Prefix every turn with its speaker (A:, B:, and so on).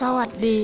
A: สวัสดี